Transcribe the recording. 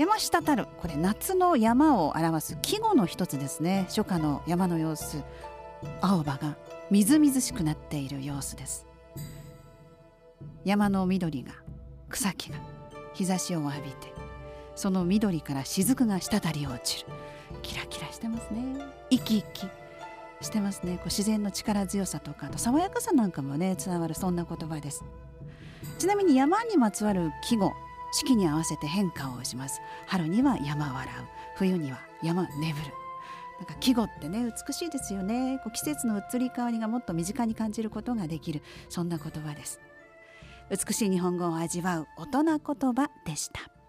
山下滴るこれ夏の山を表す季語の一つですね。初夏の山の様子。青葉がみずみずしくなっている様子です。山の緑が草木が日差しを浴びてその緑から雫が滴り落ちる。キラキラしてますね。生き生きしてますね。こう自然の力強さとかあと爽やかさなんかもね伝わる。そんな言葉です。ちなみに山にまつわる季語四季に合わせて変化をします。春には山笑う。冬には山眠る。なんか季語ってね美しいですよね。こう季節の移り変わりがもっと身近に感じることができる。そんな言葉です。美しい日本語を味わう大人言葉でした。